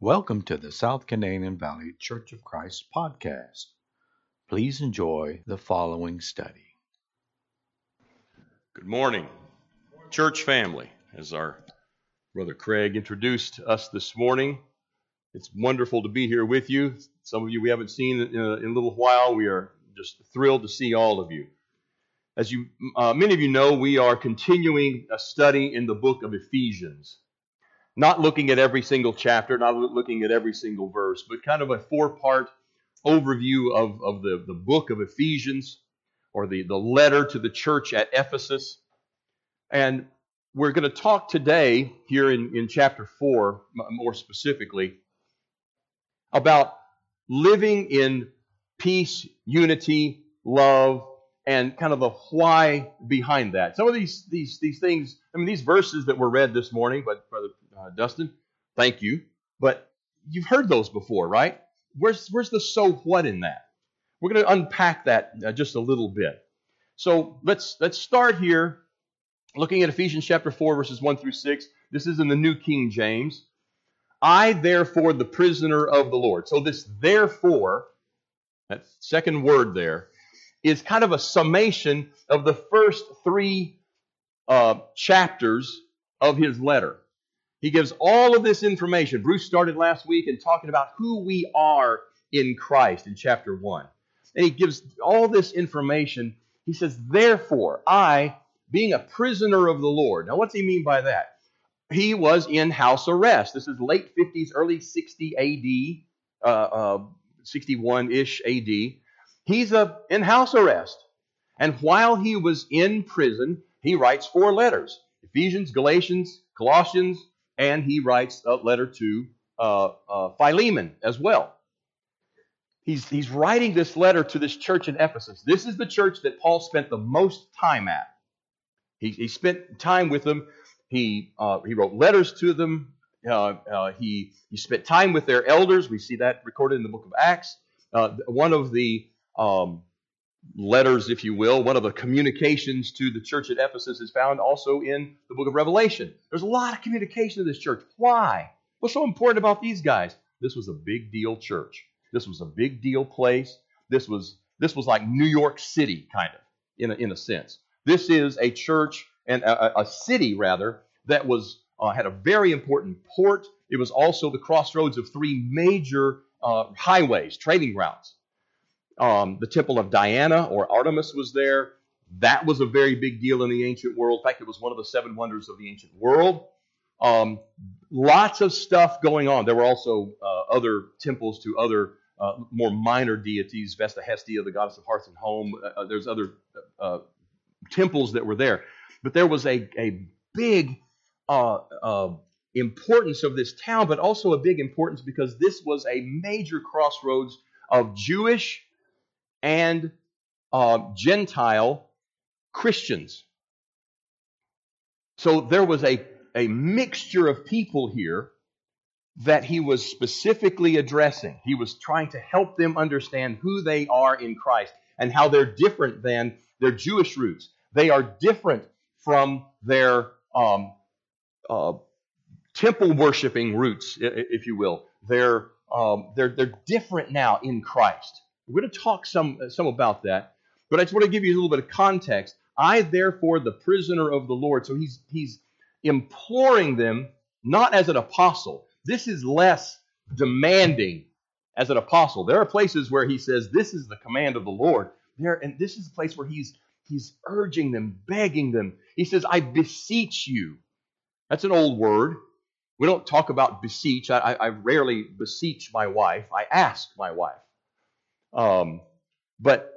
Welcome to the South Canadian Valley Church of Christ podcast. Please enjoy the following study. Good morning, church family. As our brother Craig introduced us this morning, it's wonderful to be here with you. Some of you we haven't seen in a, in a little while. We are just thrilled to see all of you. As you, uh, many of you know, we are continuing a study in the book of Ephesians not looking at every single chapter, not looking at every single verse, but kind of a four part overview of, of the, the book of Ephesians or the, the letter to the church at Ephesus. And we're going to talk today, here in, in chapter 4, more specifically, about living in peace, unity, love, and kind of the why behind that. Some of these these these things, I mean, these verses that were read this morning, but Brother uh, Dustin, thank you. But you've heard those before, right? Where's where's the so what in that? We're going to unpack that uh, just a little bit. So let's let's start here, looking at Ephesians chapter four, verses one through six. This is in the New King James. I therefore, the prisoner of the Lord. So this therefore, that second word there, is kind of a summation of the first three uh, chapters of his letter. He gives all of this information. Bruce started last week in talking about who we are in Christ in chapter 1. And he gives all this information. He says, Therefore, I, being a prisoner of the Lord. Now, what's he mean by that? He was in house arrest. This is late 50s, early 60 AD, uh, uh, 61 ish AD. He's a, in house arrest. And while he was in prison, he writes four letters Ephesians, Galatians, Colossians, and he writes a letter to uh, uh, Philemon as well. He's, he's writing this letter to this church in Ephesus. This is the church that Paul spent the most time at. He, he spent time with them. He, uh, he wrote letters to them. Uh, uh, he, he spent time with their elders. We see that recorded in the book of Acts. Uh, one of the um, letters, if you will, one of the communications to the church at Ephesus is found also in the book of Revelation. There's a lot of communication to this church. Why? What's so important about these guys? This was a big deal church. This was a big deal place. This was this was like New York City, kind of, in a, in a sense. This is a church and a, a city rather that was uh, had a very important port. It was also the crossroads of three major uh, highways, trading routes. Um, the temple of Diana or Artemis was there. That was a very big deal in the ancient world. In fact, it was one of the seven wonders of the ancient world. Um, lots of stuff going on. There were also uh, other temples to other uh, more minor deities, Vesta Hestia, the goddess of hearth and home. Uh, uh there's other uh, temples that were there. But there was a, a big uh, importance of this town, but also a big importance because this was a major crossroads of Jewish and uh, Gentile Christians. So there was a, a mixture of people here that he was specifically addressing. He was trying to help them understand who they are in Christ and how they're different than their Jewish roots. They are different from their um, uh, temple worshiping roots, if you will. They're, um, they're, they're different now in Christ. We're going to talk some, uh, some about that, but I just want to give you a little bit of context. I, therefore, the prisoner of the Lord. So he's, he's imploring them not as an apostle. This is less demanding as an apostle. There are places where he says, This is the command of the Lord. There, and this is the place where he's he's urging them, begging them. He says, I beseech you. That's an old word. We don't talk about beseech. I, I, I rarely beseech my wife. I ask my wife. Um, but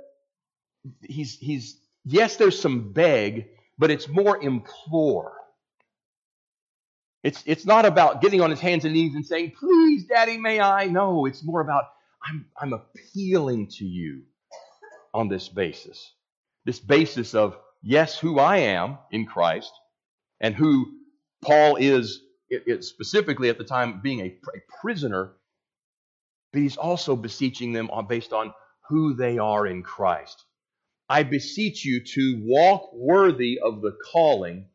he's he's yes, there's some beg, but it's more implore. It's it's not about getting on his hands and knees and saying, "Please, Daddy, may I?" No, it's more about I'm I'm appealing to you on this basis. This basis of yes, who I am in Christ, and who Paul is specifically at the time being a, a prisoner but he's also beseeching them on, based on who they are in Christ. I beseech you to walk worthy of the calling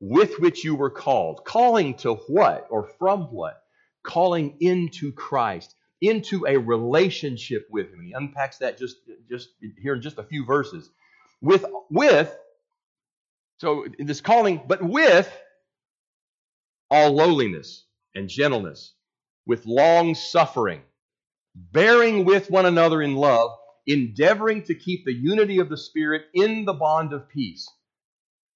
with which you were called. Calling to what or from what? calling into Christ, into a relationship with Him. And he unpacks that just, just here in just a few verses. With, with, so this calling, but with all lowliness and gentleness, with long suffering, bearing with one another in love, endeavoring to keep the unity of the Spirit in the bond of peace.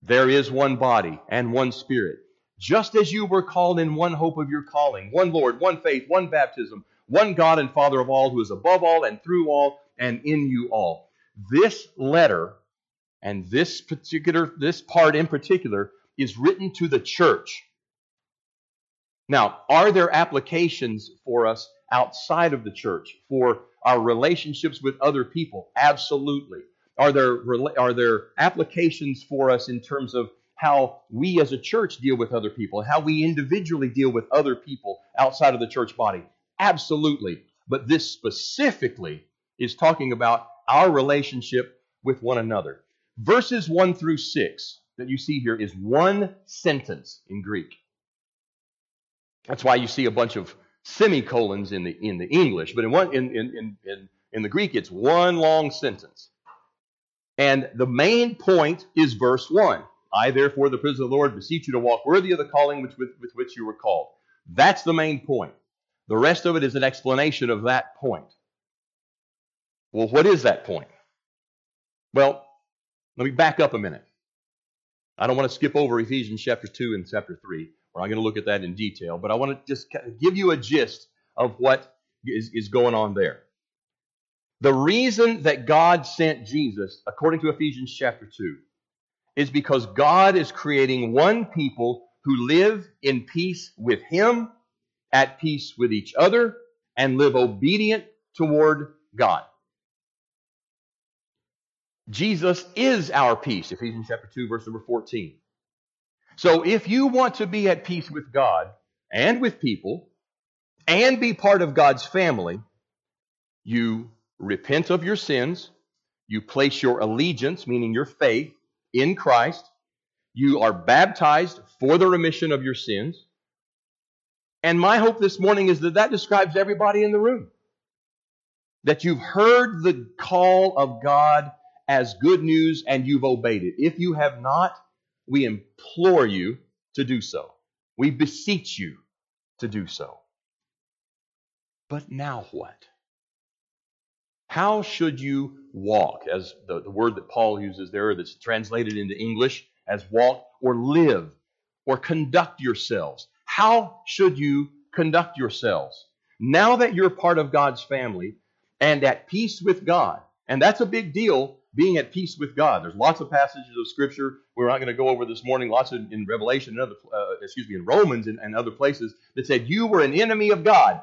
There is one body and one Spirit, just as you were called in one hope of your calling, one Lord, one faith, one baptism, one God and Father of all, who is above all and through all and in you all. This letter and this particular this part in particular is written to the church. Now, are there applications for us outside of the church for our relationships with other people? Absolutely. Are there, are there applications for us in terms of how we as a church deal with other people, how we individually deal with other people outside of the church body? Absolutely. But this specifically is talking about our relationship with one another. Verses 1 through 6 that you see here is one sentence in Greek. That's why you see a bunch of semicolons in the in the English, but in one in in in, in the Greek it's one long sentence. And the main point is verse 1. I therefore the prisoner of the Lord beseech you to walk worthy of the calling which with, with which you were called. That's the main point. The rest of it is an explanation of that point. Well, what is that point? Well, let me back up a minute. I don't want to skip over Ephesians chapter 2 and chapter 3. We're not going to look at that in detail, but I want to just give you a gist of what is, is going on there. The reason that God sent Jesus, according to Ephesians chapter 2, is because God is creating one people who live in peace with Him, at peace with each other, and live obedient toward God. Jesus is our peace, Ephesians chapter 2, verse number 14. So if you want to be at peace with God and with people and be part of God's family, you repent of your sins, you place your allegiance, meaning your faith, in Christ, you are baptized for the remission of your sins. And my hope this morning is that that describes everybody in the room. That you've heard the call of God as good news and you've obeyed it. If you have not, we implore you to do so. We beseech you to do so. But now what? How should you walk, as the, the word that Paul uses there that's translated into English as walk, or live, or conduct yourselves? How should you conduct yourselves? Now that you're part of God's family and at peace with God, and that's a big deal being at peace with God. There's lots of passages of Scripture we're not going to go over this morning. Lots of, in Revelation and other, uh, excuse me, in Romans and, and other places that said you were an enemy of God.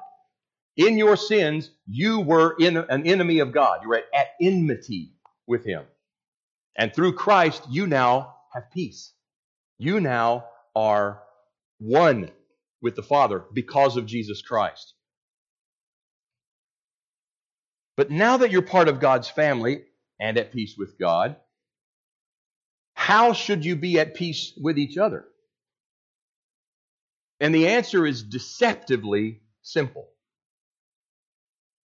In your sins, you were in an enemy of God. You were at, at enmity with Him, and through Christ, you now have peace. You now are one with the Father because of Jesus Christ. But now that you're part of God's family, and at peace with God, how should you be at peace with each other? And the answer is deceptively simple.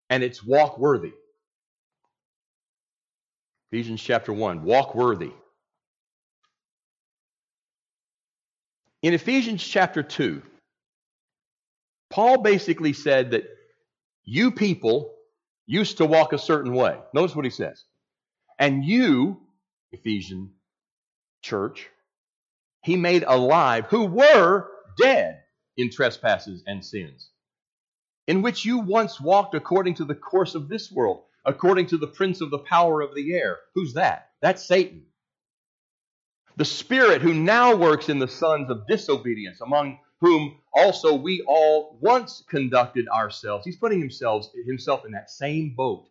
And it's walk worthy. Ephesians chapter 1 walk worthy. In Ephesians chapter 2, Paul basically said that you people used to walk a certain way. Notice what he says. And you, Ephesian church, he made alive who were dead in trespasses and sins, in which you once walked according to the course of this world, according to the prince of the power of the air. Who's that? That's Satan. The spirit who now works in the sons of disobedience, among whom also we all once conducted ourselves. He's putting himself, himself in that same boat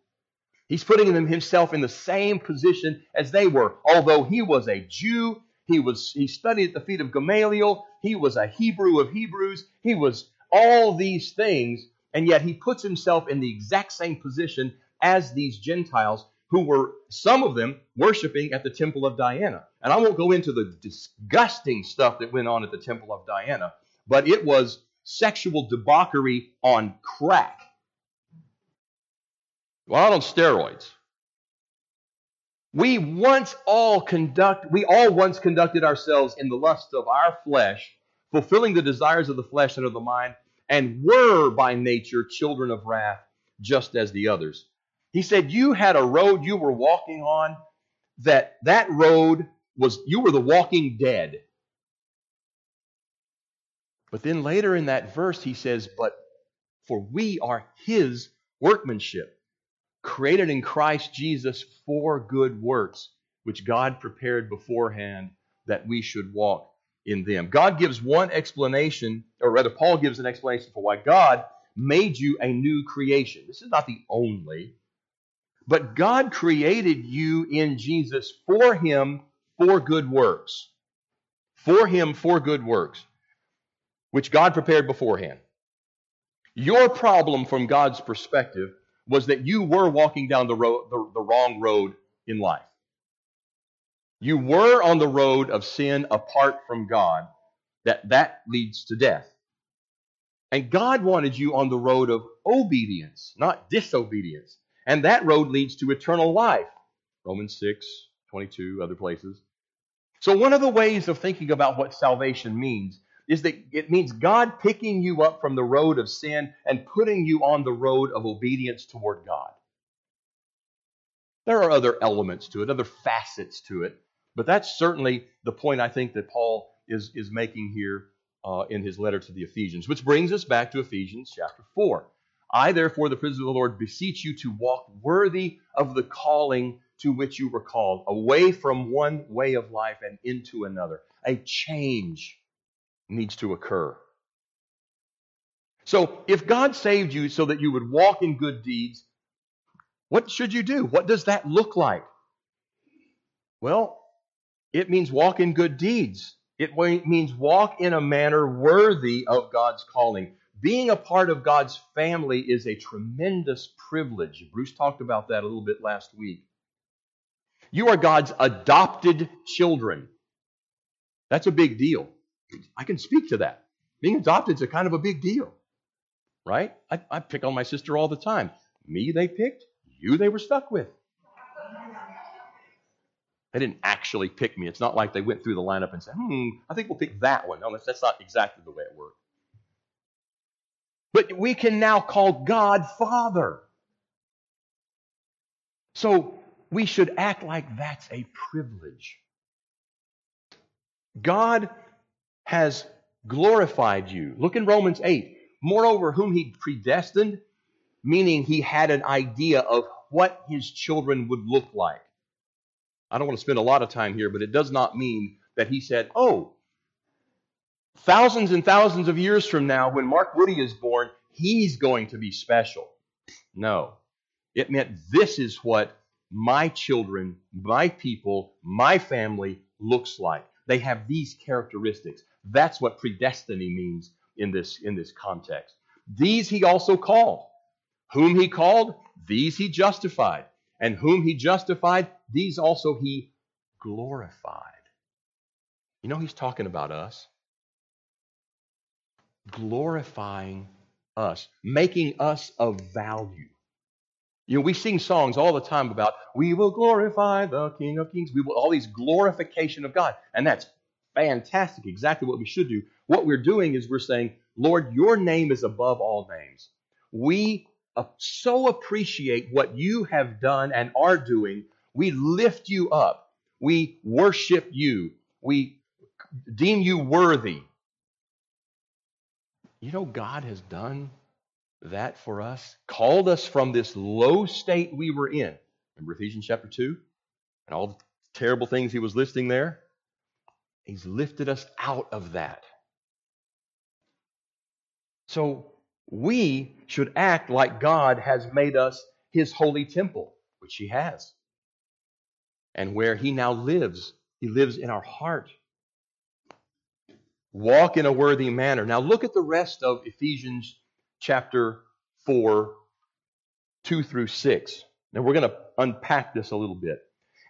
He's putting himself in the same position as they were. Although he was a Jew, he was he studied at the feet of Gamaliel, he was a Hebrew of Hebrews, he was all these things, and yet he puts himself in the exact same position as these Gentiles who were some of them worshiping at the temple of Diana. And I won't go into the disgusting stuff that went on at the temple of Diana, but it was sexual debauchery on crack. Well, not on steroids. We once all conduct we all once conducted ourselves in the lust of our flesh, fulfilling the desires of the flesh and of the mind, and were by nature children of wrath, just as the others. He said you had a road you were walking on that that road was you were the walking dead. But then later in that verse he says, "But for we are his workmanship, created in Christ Jesus for good works, which God prepared beforehand that we should walk in them." God gives one explanation, or rather Paul gives an explanation for why God made you a new creation. This is not the only but God created you in Jesus for Him for good works. For Him for good works, which God prepared beforehand. Your problem from God's perspective was that you were walking down the, road, the, the wrong road in life. You were on the road of sin apart from God, that that leads to death. And God wanted you on the road of obedience, not disobedience. And that road leads to eternal life. Romans 6, 22, other places. So, one of the ways of thinking about what salvation means is that it means God picking you up from the road of sin and putting you on the road of obedience toward God. There are other elements to it, other facets to it, but that's certainly the point I think that Paul is, is making here uh, in his letter to the Ephesians, which brings us back to Ephesians chapter 4. I, therefore, the prisoner of the Lord, beseech you to walk worthy of the calling to which you were called, away from one way of life and into another. A change needs to occur. So, if God saved you so that you would walk in good deeds, what should you do? What does that look like? Well, it means walk in good deeds. It means walk in a manner worthy of God's calling being a part of God's family is a tremendous privilege. Bruce talked about that a little bit last week. You are God's adopted children. That's a big deal. I can speak to that. Being adopted is a kind of a big deal, right? I, I pick on my sister all the time. Me, they picked. You, they were stuck with. They didn't actually pick me. It's not like they went through the lineup and said, hmm, I think we'll pick that one. No, that's, that's not exactly the way it worked. But we can now call God Father. So we should act like that's a privilege. God has glorified you. Look in Romans 8. Moreover, whom he predestined, meaning he had an idea of what his children would look like. I don't want to spend a lot of time here, but it does not mean that he said, Oh, thousands and thousands of years from now, when Mark Woody is born, he's going to be special. No. It meant this is what my children, my people, my family looks like. They have these characteristics. That's what predestiny means in this, in this context. These he also called. Whom he called, these he justified. And whom he justified, these also he glorified. You know, he's talking about us glorifying us, making us of value. You know, we sing songs all the time about we will glorify the King of Kings. We will all these glorification of God, and that's fantastic. Exactly what we should do. What we're doing is we're saying, Lord, your name is above all names. We uh, so appreciate what you have done and are doing. We lift you up. We worship you. We deem you worthy. You know, God has done that for us, called us from this low state we were in. Remember Ephesians chapter 2 and all the terrible things he was listing there? He's lifted us out of that. So we should act like God has made us his holy temple, which he has. And where he now lives, he lives in our heart. Walk in a worthy manner. Now look at the rest of Ephesians chapter 4, 2 through 6. Now we're going to unpack this a little bit.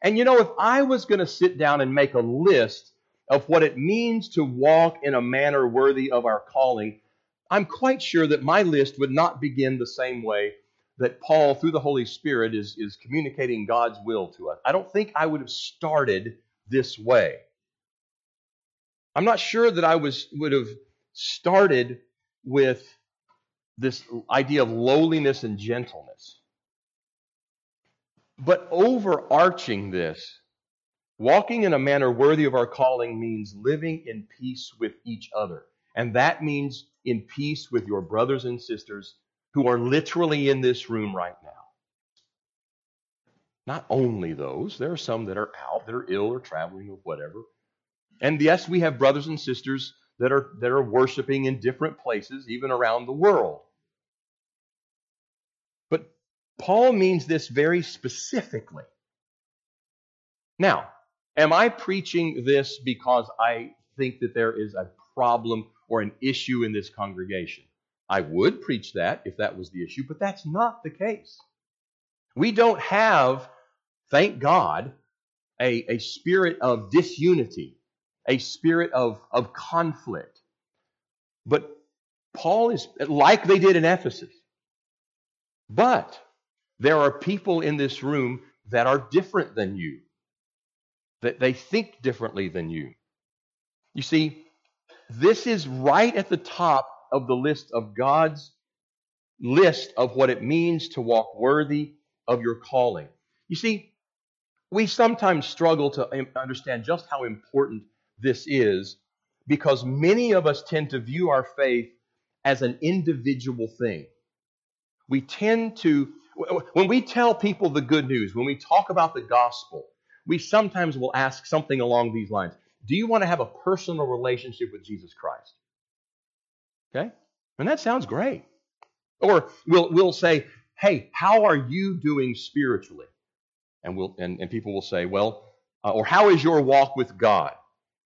And you know, if I was going to sit down and make a list of what it means to walk in a manner worthy of our calling, I'm quite sure that my list would not begin the same way that Paul, through the Holy Spirit, is, is communicating God's will to us. I don't think I would have started this way. I'm not sure that I was would have started with this idea of lowliness and gentleness. But overarching this, walking in a manner worthy of our calling means living in peace with each other. And that means in peace with your brothers and sisters who are literally in this room right now. Not only those, there are some that are out, that are ill or traveling or whatever. And yes, we have brothers and sisters that are, that are worshiping in different places, even around the world. But Paul means this very specifically. Now, am I preaching this because I think that there is a problem or an issue in this congregation? I would preach that if that was the issue, but that's not the case. We don't have, thank God, a, a spirit of disunity, a spirit of, of conflict. But Paul is like they did in Ephesus. But there are people in this room that are different than you, that they think differently than you. You see, this is right at the top of the list of God's list of what it means to walk worthy of your calling. You see, we sometimes struggle to understand just how important this is because many of us tend to view our faith as an individual thing. We tend to, when we tell people the good news, when we talk about the gospel, we sometimes will ask something along these lines Do you want to have a personal relationship with Jesus Christ? Okay? And that sounds great. Or we'll, we'll say, hey, how are you doing spiritually? And, we'll, and, and people will say, well, uh, or how is your walk with God?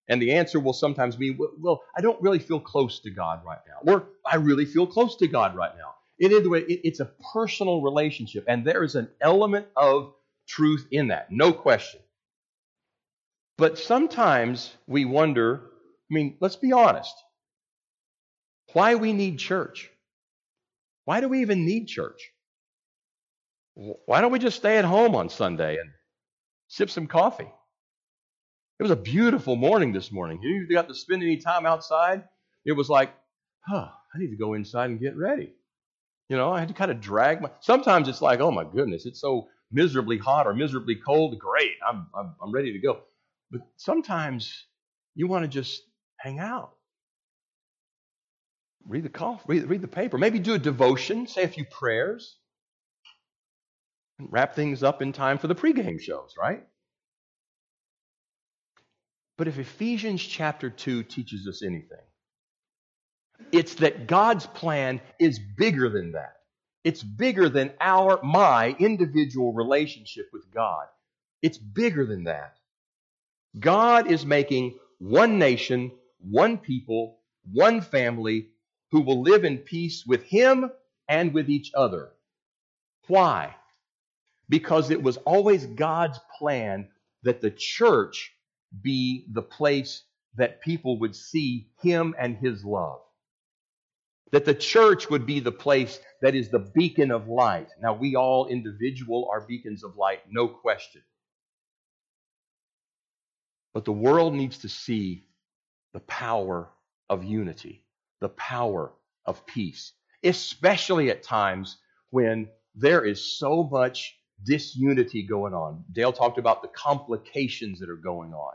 And the answer will sometimes be, well, I don't really feel close to God right now. Or I really feel close to God right now. In either way, it, it's a personal relationship, and there is an element of truth in that, no question. But sometimes we wonder, I mean, let's be honest why we need church. Why do we even need church? Why don't we just stay at home on Sunday and sip some coffee? It was a beautiful morning this morning. You got to spend any time outside. It was like, huh, I need to go inside and get ready. You know, I had to kind of drag my. Sometimes it's like, oh my goodness, it's so miserably hot or miserably cold. Great, I'm, I'm, I'm ready to go. But sometimes you want to just hang out read the call, read, read the paper, maybe do a devotion, say a few prayers, and wrap things up in time for the pregame shows, right? But if Ephesians chapter 2 teaches us anything, it's that God's plan is bigger than that. It's bigger than our my individual relationship with God. It's bigger than that. God is making one nation, one people, one family, who will live in peace with him and with each other. Why? Because it was always God's plan that the church be the place that people would see him and his love. That the church would be the place that is the beacon of light. Now, we all individual are beacons of light, no question. But the world needs to see the power of unity the power of peace, especially at times when there is so much disunity going on. Dale talked about the complications that are going on.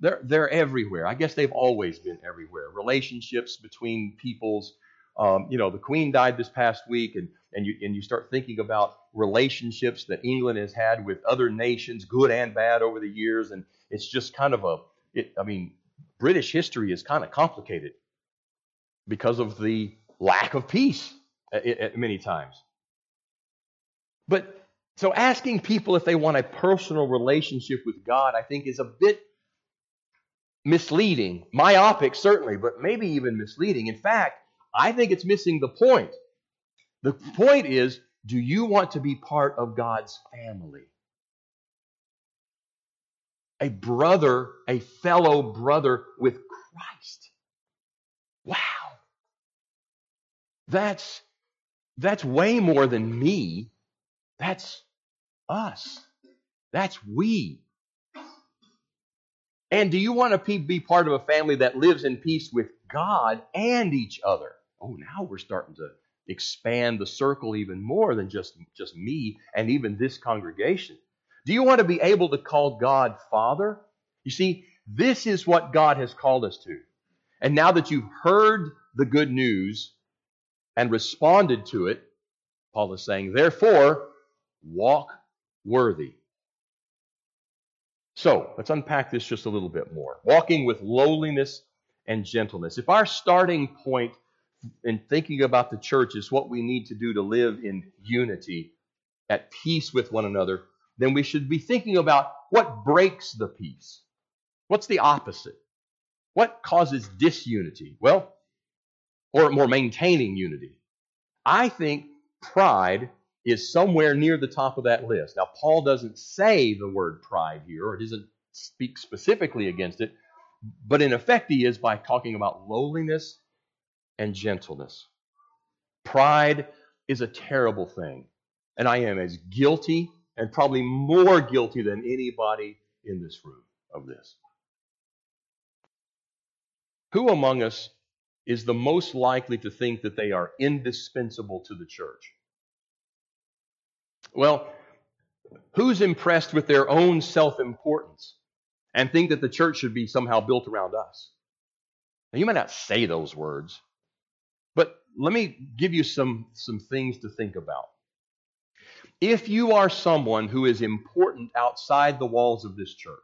They're, they're everywhere. I guess they've always been everywhere. Relationships between peoples. Um, you know, the Queen died this past week, and, and, you, and you start thinking about relationships that England has had with other nations, good and bad, over the years. And it's just kind of a, it, I mean, British history is kind of complicated because of the lack of peace at, at many times. But so asking people if they want a personal relationship with God, I think, is a bit misleading, myopic certainly, but maybe even misleading. In fact, I think it's missing the point. The point is do you want to be part of God's family? A brother, a fellow brother with Christ. Wow. That's that's way more than me. That's us. That's we. And do you want to be part of a family that lives in peace with God and each other? Oh, now we're starting to expand the circle even more than just, just me and even this congregation. Do you want to be able to call God Father? You see, this is what God has called us to. And now that you've heard the good news and responded to it, Paul is saying, therefore, walk worthy. So, let's unpack this just a little bit more. Walking with lowliness and gentleness. If our starting point in thinking about the church is what we need to do to live in unity, at peace with one another, then we should be thinking about what breaks the peace. What's the opposite? What causes disunity? Well, or more maintaining unity. I think pride is somewhere near the top of that list. Now, Paul doesn't say the word pride here, or doesn't speak specifically against it, but in effect, he is by talking about lowliness and gentleness. Pride is a terrible thing, and I am as guilty and probably more guilty than anybody in this room of this. Who among us is the most likely to think that they are indispensable to the church? Well, who's impressed with their own self importance and think that the church should be somehow built around us? Now, you may not say those words, let me give you some, some things to think about. If you are someone who is important outside the walls of this church,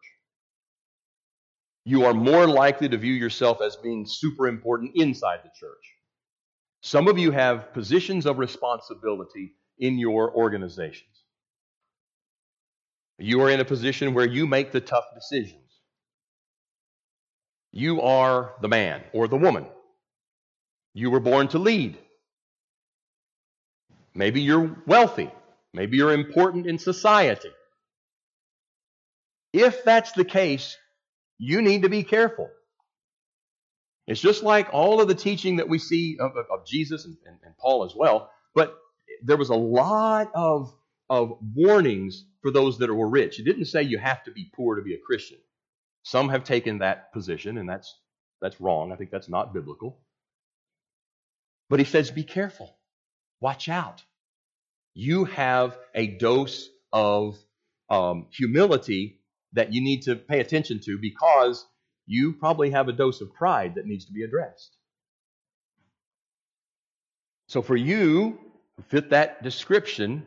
you are more likely to view yourself as being super important inside the church. Some of you have positions of responsibility in your organizations. You are in a position where you make the tough decisions. You are the man or the woman. You were born to lead. Maybe you're wealthy. Maybe you're important in society. If that's the case, you need to be careful. It's just like all of the teaching that we see of, of, of Jesus and, and, and Paul as well, but there was a lot of, of warnings for those that were rich. It didn't say you have to be poor to be a Christian. Some have taken that position, and that's, that's wrong. I think that's not biblical. But he says, be careful. Watch out. You have a dose of um, humility that you need to pay attention to because you probably have a dose of pride that needs to be addressed. So for you, who fit that description,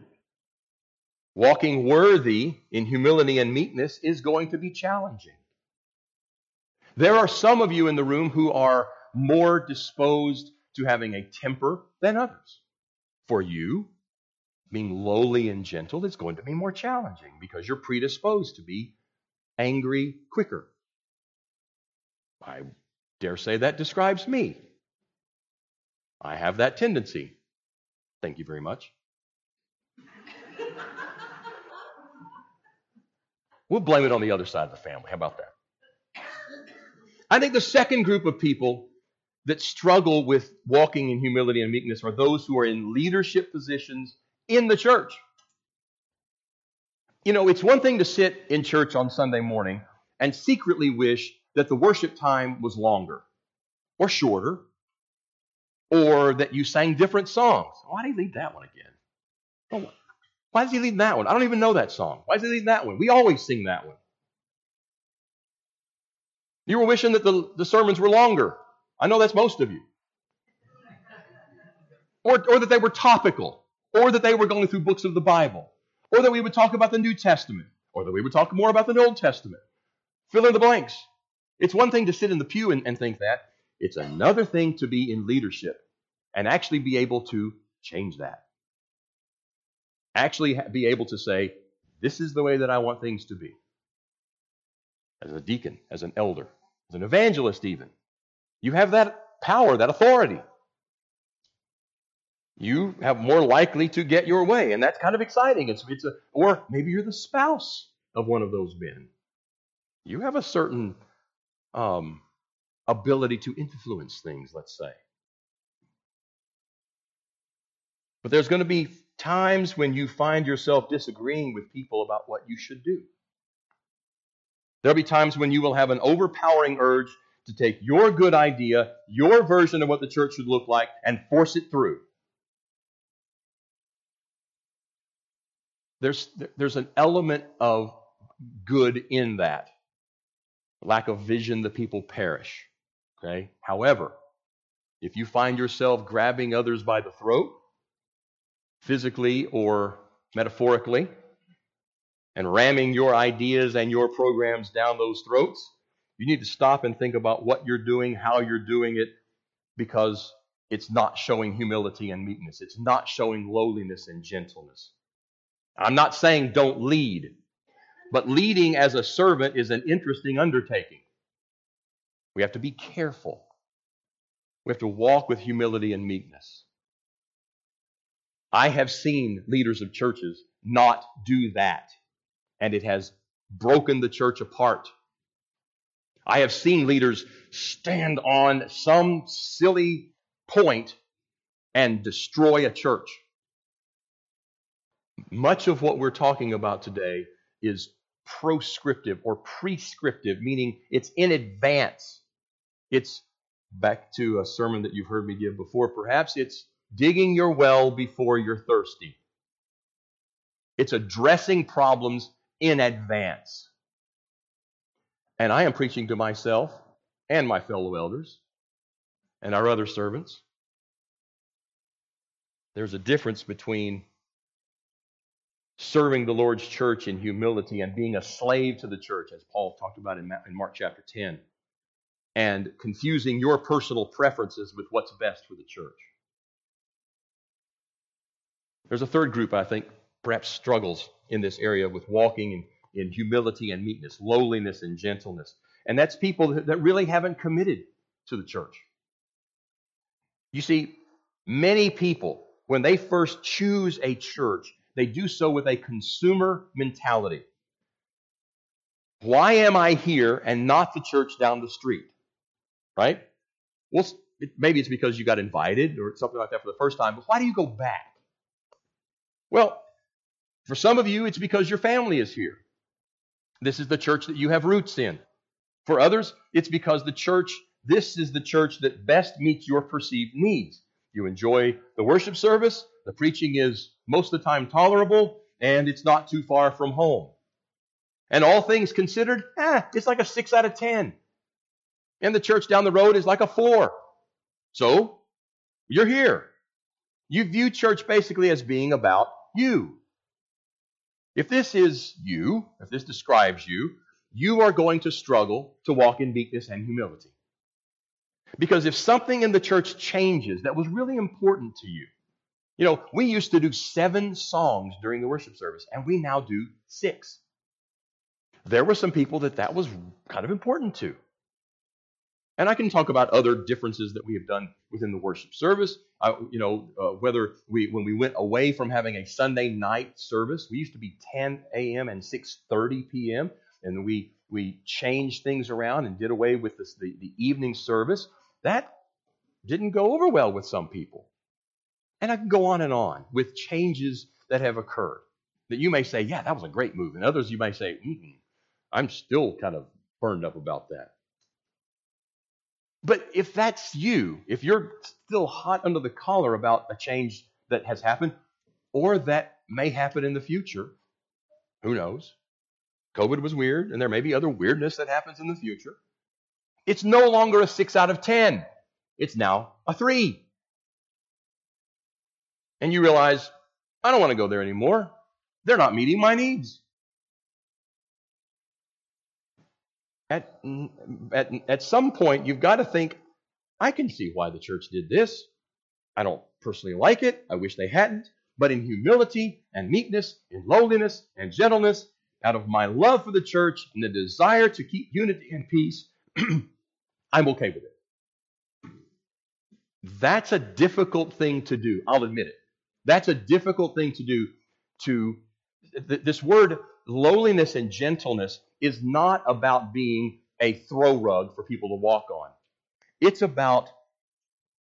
walking worthy in humility and meekness is going to be challenging. There are some of you in the room who are more disposed to having a temper than others. For you, being lowly and gentle is going to be more challenging because you're predisposed to be angry quicker. I dare say that describes me. I have that tendency. Thank you very much. we'll blame it on the other side of the family. How about that? I think the second group of people that struggle with walking in humility and meekness are those who are in leadership positions in the church. You know, it's one thing to sit in church on Sunday morning and secretly wish that the worship time was longer or shorter or that you sang different songs. Why did he lead that one again? Why does he lead that one? I don't even know that song. Why does he lead that one? We always sing that one. You were wishing that the, the sermons were longer. I know that's most of you. Or, or that they were topical, or that they were going through books of the Bible, or that we would talk about the New Testament, or that we would talk more about the Old Testament. Fill in the blanks. It's one thing to sit in the pew and, and think that. It's another thing to be in leadership and actually be able to change that. Actually be able to say, this is the way that I want things to be. As a deacon, as an elder, as an evangelist, even. You have that power, that authority. You have more likely to get your way, and that's kind of exciting. It's, it's a, or maybe you're the spouse of one of those men. You have a certain um, ability to influence things, let's say. But there's going to be times when you find yourself disagreeing with people about what you should do. There'll be times when you will have an overpowering urge to take your good idea, your version of what the church should look like, and force it through. There's, there's an element of good in that. Lack of vision, the people perish. Okay? However, if you find yourself grabbing others by the throat, physically or metaphorically, and ramming your ideas and your programs down those throats, you need to stop and think about what you're doing, how you're doing it, because it's not showing humility and meekness. It's not showing lowliness and gentleness. I'm not saying don't lead, but leading as a servant is an interesting undertaking. We have to be careful. We have to walk with humility and meekness. I have seen leaders of churches not do that, and it has broken the church apart. I have seen leaders stand on some silly point and destroy a church. Much of what we're talking about today is proscriptive or prescriptive, meaning it's in advance. It's back to a sermon that you've heard me give before. Perhaps it's digging your well before you're thirsty. It's addressing problems in advance. And I am preaching to myself and my fellow elders and our other servants. There's a difference between serving the Lord's church in humility and being a slave to the church, as Paul talked about in Mark chapter 10, and confusing your personal preferences with what's best for the church. There's a third group, I think, perhaps struggles in this area with walking in, humility and meekness, lowliness and gentleness. And that's people that really haven't committed to the church. You see, many people, when they first choose a church, they do so with a consumer mentality. Why am I here and not the church down the street? Right? Well, maybe it's because you got invited or something like that for the first time, but why do you go back? Well, for some of you, it's because your family is here. This is the church that you have roots in. For others, it's because the church, this is the church that best meets your perceived needs. You enjoy the worship service, the preaching is most of the time tolerable, and it's not too far from home. And all things considered, eh, it's like a 6 out of 10. And the church down the road is like a 4. So, you're here. You view church basically as being about you. If this is you, if this describes you, you are going to struggle to walk in meekness and humility. Because if something in the church changes that was really important to you, you know, we used to do seven songs during the worship service, and we now do six. There were some people that that was kind of important to. And I can talk about other differences that we have done within the worship service. Uh, you know, uh, whether we when we went away from having a Sunday night service, we used to be 10 a.m. and 6:30 p.m. and we we changed things around and did away with this, the the evening service. That didn't go over well with some people, and I can go on and on with changes that have occurred. That you may say, yeah, that was a great move, and others you may say, I'm still kind of burned up about that. But if that's you, if you're still hot under the collar about a change that has happened, or that may happen in the future, who knows? COVID was weird, and there may be other weirdness that happens in the future. It's no longer a 6 out of 10. It's now a 3. And you realize, I don't want to go there anymore. They're not meeting my needs. At, at, at some point, you've got to think, I can see why the church did this. I don't personally like it. I wish they hadn't. But in humility and meekness, in lowliness and gentleness, out of my love for the church and the desire to keep unity and peace, I'm okay with it. That's a difficult thing to do. I'll admit it. That's a difficult thing to do. To th- this word lowliness and gentleness is not about being a throw rug for people to walk on. It's about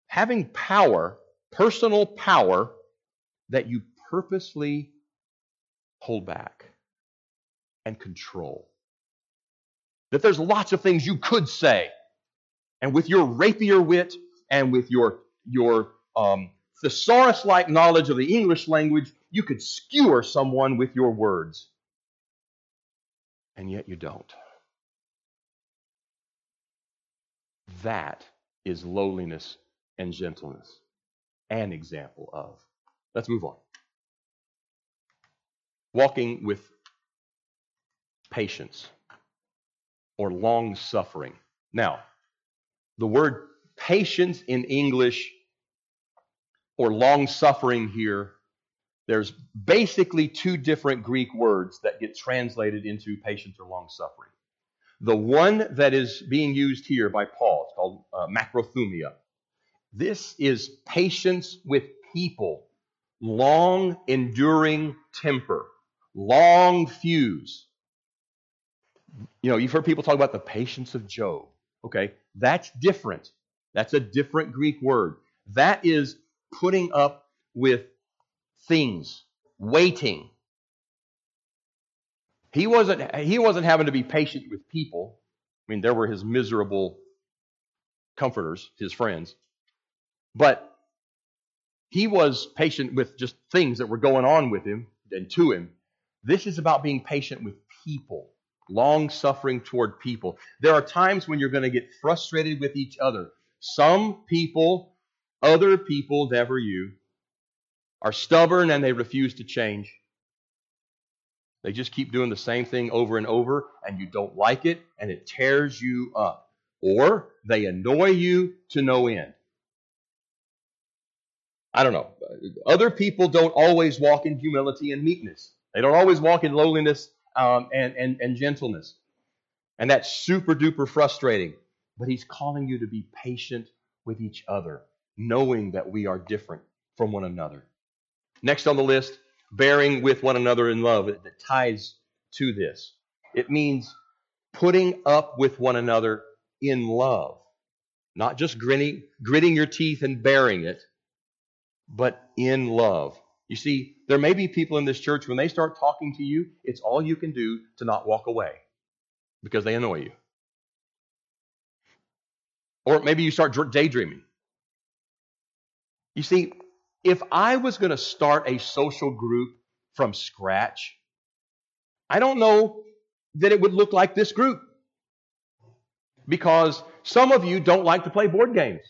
having power, personal power, that you purposely hold back and control. That there's lots of things you could say, and with your rapier wit and with your your um, thesaurus-like knowledge of the English language, you could skewer someone with your words, and yet you don't. That is lowliness and gentleness, an example of. Let's move on. Walking with patience or long suffering. Now, the word patience in English or long suffering here, there's basically two different Greek words that get translated into patience or long suffering. The one that is being used here by Paul it's called uh, macrothumia. This is patience with people, long enduring temper, long fuse. You know, you've heard people talk about the patience of Job. Okay, that's different. That's a different Greek word. That is putting up with things, waiting. He wasn't, he wasn't having to be patient with people. I mean, there were his miserable comforters, his friends. But he was patient with just things that were going on with him and to him. This is about being patient with people, long suffering toward people. There are times when you're going to get frustrated with each other. Some people other people, never you, are stubborn and they refuse to change. They just keep doing the same thing over and over, and you don't like it, and it tears you up. Or they annoy you to no end. I don't know. Other people don't always walk in humility and meekness. They don't always walk in lowliness um, and, and, and gentleness. And that's super duper frustrating. But he's calling you to be patient with each other knowing that we are different from one another. Next on the list, bearing with one another in love that ties to this. It means putting up with one another in love. Not just grinning, gritting your teeth and bearing it, but in love. You see, there may be people in this church, when they start talking to you, it's all you can do to not walk away because they annoy you. Or maybe you start daydreaming. You see, if I was going to start a social group from scratch, I don't know that it would look like this group. Because some of you don't like to play board games.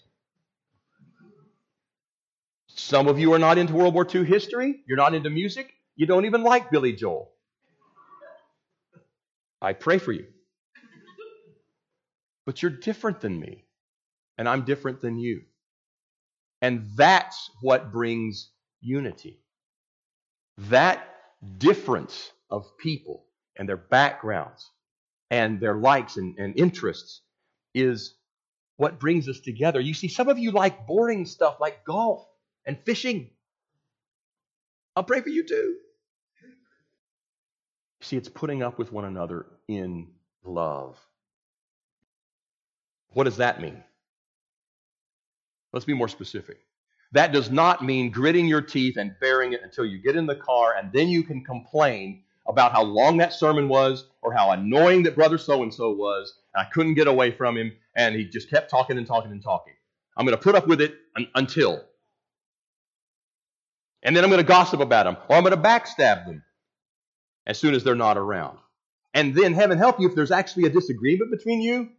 Some of you are not into World War II history. You're not into music. You don't even like Billy Joel. I pray for you. But you're different than me, and I'm different than you. And that's what brings unity. That difference of people and their backgrounds and their likes and, and interests is what brings us together. You see, some of you like boring stuff like golf and fishing. I'll pray for you too. See, it's putting up with one another in love. What does that mean? Let's be more specific. That does not mean gritting your teeth and bearing it until you get in the car and then you can complain about how long that sermon was or how annoying that brother so and so was. And I couldn't get away from him and he just kept talking and talking and talking. I'm going to put up with it un- until. And then I'm going to gossip about them or I'm going to backstab them as soon as they're not around. And then, heaven help you, if there's actually a disagreement between you,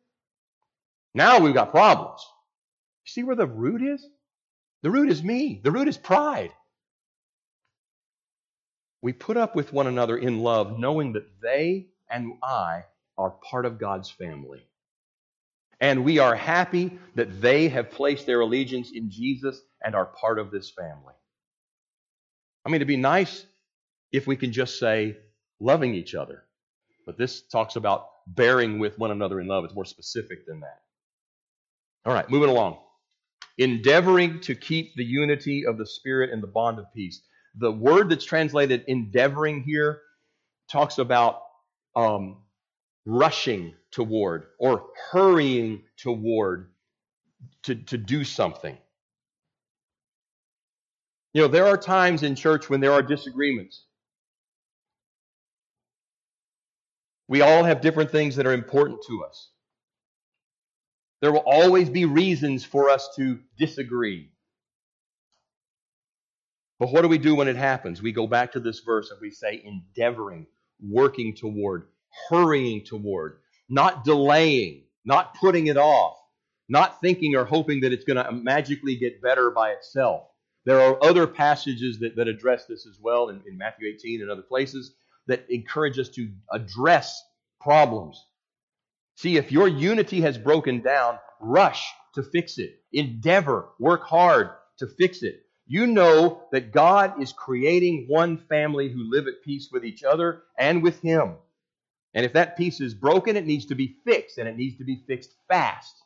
now we've got problems. See where the root is? The root is me. The root is pride. We put up with one another in love, knowing that they and I are part of God's family. And we are happy that they have placed their allegiance in Jesus and are part of this family. I mean, it'd be nice if we can just say loving each other. But this talks about bearing with one another in love. It's more specific than that. All right, moving along endeavoring to keep the unity of the Spirit and the bond of peace. The word that's translated endeavoring here talks about um, rushing toward or hurrying toward to, to do something. You know, there are times in church when there are disagreements. We all have different things that are important to us. There will always be reasons for us to disagree. But what do we do when it happens? We go back to this verse and we say, endeavoring, working toward, hurrying toward, not delaying, not putting it off, not thinking or hoping that it's going to magically get better by itself. There are other passages that, that address this as well in, in Matthew 18 and other places that encourage us to address problems. See, if your unity has broken down, rush to fix it. Endeavor, work hard to fix it. You know that God is creating one family who live at peace with each other and with Him. And if that peace is broken, it needs to be fixed, and it needs to be fixed fast.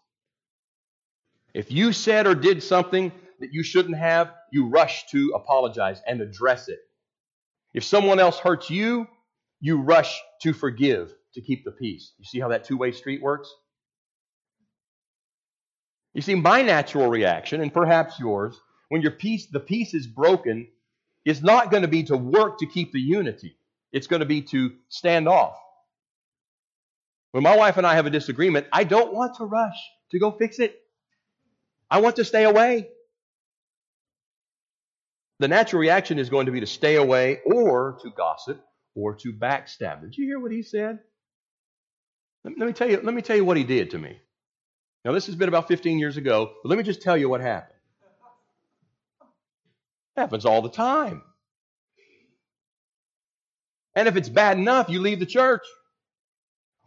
If you said or did something that you shouldn't have, you rush to apologize and address it. If someone else hurts you, you rush to forgive to keep the peace. You see how that two way street works? You see, my natural reaction, and perhaps yours, when your peace, the peace is broken, is not going to be to work to keep the unity. It's going to be to stand off. When my wife and I have a disagreement, I don't want to rush to go fix it. I want to stay away. The natural reaction is going to be to stay away or to gossip or to backstab. Did you hear what he said? Let me tell you, let me tell you what he did to me. Now, this has been about 15 years ago, but let me just tell you what happened. It happens all the time. And if it's bad enough, you leave the church.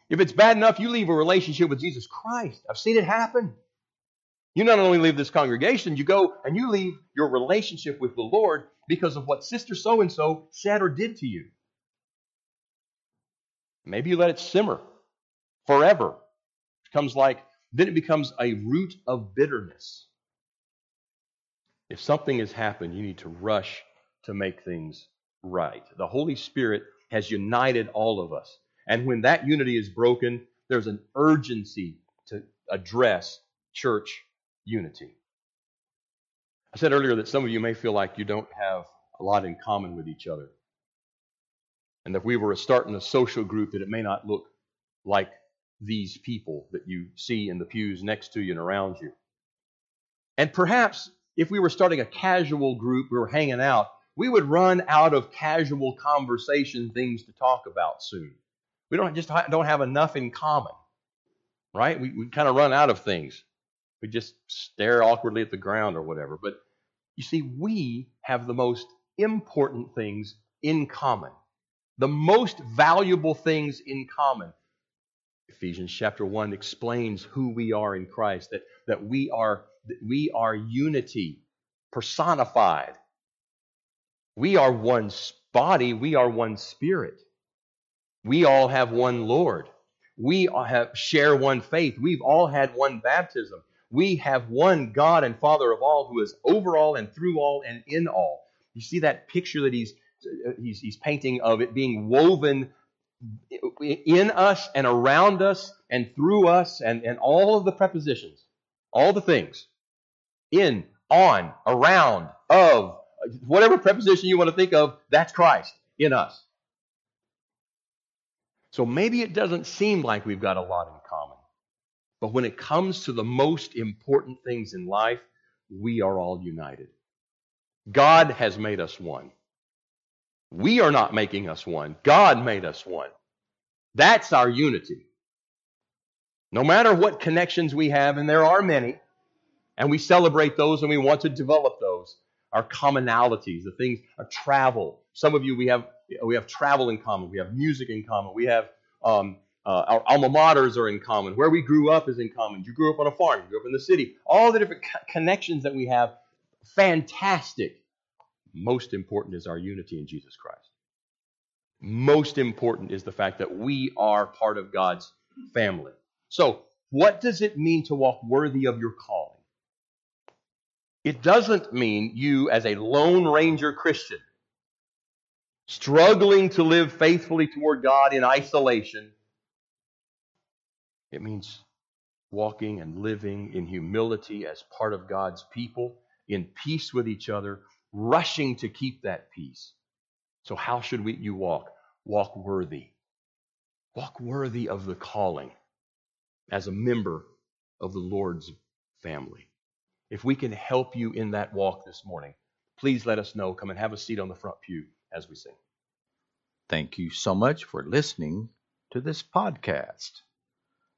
If it's bad enough, you leave a relationship with Jesus Christ. I've seen it happen. You not only leave this congregation, you go and you leave your relationship with the Lord because of what sister so and so said or did to you. Maybe you let it simmer forever. It becomes like, then it becomes a root of bitterness. If something has happened, you need to rush to make things right. The Holy Spirit has united all of us. And when that unity is broken, there's an urgency to address church unity. I said earlier that some of you may feel like you don't have a lot in common with each other. And if we were starting a social group, that it may not look like these people that you see in the pews next to you and around you. And perhaps if we were starting a casual group, we were hanging out, we would run out of casual conversation things to talk about soon. We don't just don't have enough in common, right? We, we kind of run out of things. We just stare awkwardly at the ground or whatever. But you see, we have the most important things in common, the most valuable things in common. Ephesians chapter 1 explains who we are in Christ, that, that we are that we are unity personified. We are one body, we are one spirit. We all have one Lord. We have share one faith. We've all had one baptism. We have one God and Father of all who is over all and through all and in all. You see that picture that he's uh, he's, he's painting of it being woven in us and around us and through us and, and all of the prepositions, all the things in, on, around, of, whatever preposition you want to think of, that's Christ in us. So maybe it doesn't seem like we've got a lot in common. But when it comes to the most important things in life, we are all united. God has made us one. We are not making us one. God made us one. That's our unity. No matter what connections we have, and there are many, and we celebrate those and we want to develop those. Our commonalities, the things, our travel. Some of you, we have we have travel in common. We have music in common. We have um, uh, our alma maters are in common. Where we grew up is in common. You grew up on a farm. You grew up in the city. All the different co- connections that we have, fantastic. Most important is our unity in Jesus Christ. Most important is the fact that we are part of God's family. So, what does it mean to walk worthy of your calling? It doesn't mean you, as a Lone Ranger Christian, struggling to live faithfully toward God in isolation. It means walking and living in humility as part of God's people, in peace with each other, rushing to keep that peace. So, how should we, you walk? Walk worthy. Walk worthy of the calling as a member of the Lord's family. If we can help you in that walk this morning, please let us know. Come and have a seat on the front pew as we sing. Thank you so much for listening to this podcast.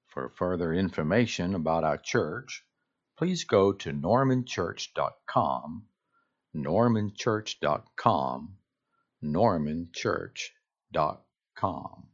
For further information about our church, please go to normanchurch.com, normanchurch.com, normanchurch.com.